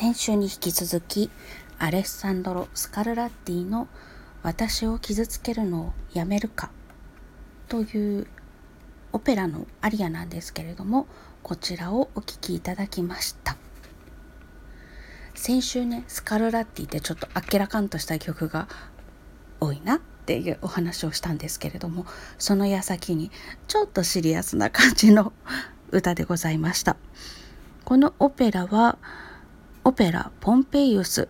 先週に引き続きアレッサンドロ・スカルラッティの「私を傷つけるのをやめるか」というオペラのアリアなんですけれどもこちらをお聴きいただきました。先週ねスカルラッティってちょっとあっけらかんとした曲が多いなっていうお話をしたんですけれどもその矢先にちょっとシリアスな感じの歌でございました。このオペラはオペラポンペイウス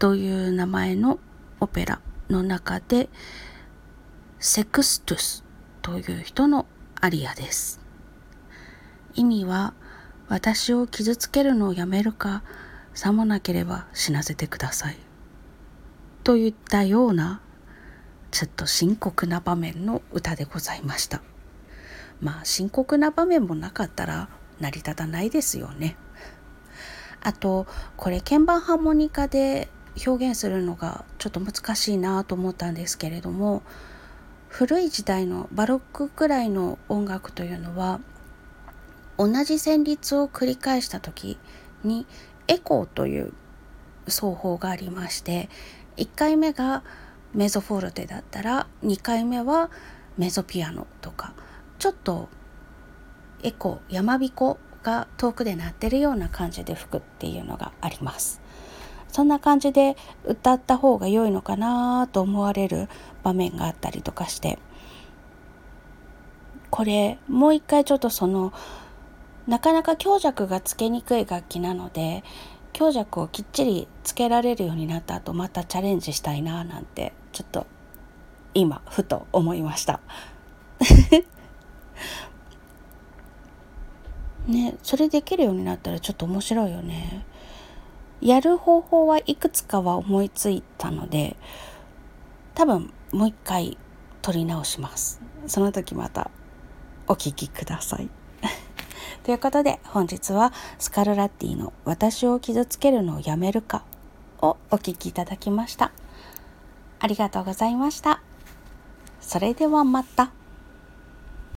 という名前のオペラの中でセクストゥスという人のアリアです。意味は私を傷つけるのをやめるかさもなければ死なせてください。といったようなちょっと深刻な場面の歌でございました。まあ深刻な場面もなかったら成り立たないですよね。あとこれ鍵盤ハーモニカで表現するのがちょっと難しいなと思ったんですけれども古い時代のバロックくらいの音楽というのは同じ旋律を繰り返した時にエコーという奏法がありまして1回目がメゾフォルテだったら2回目はメゾピアノとかちょっとエコー山彦が遠くで鳴ってるような感じで吹くっていうのがあります。そんな感じで歌った方が良いのかなと思われる場面があったりとかしてこれもう一回ちょっとそのなかなか強弱がつけにくい楽器なので強弱をきっちりつけられるようになった後またチャレンジしたいななんてちょっと今ふと思いましたねそれできるようになったらちょっと面白いよね。やる方法はいくつかは思いついたので多分もう一回撮り直します。その時またお聴きください。ということで本日はスカルラッティの「私を傷つけるのをやめるか」をお聴きいただきました。ありがとうございました。それではまた。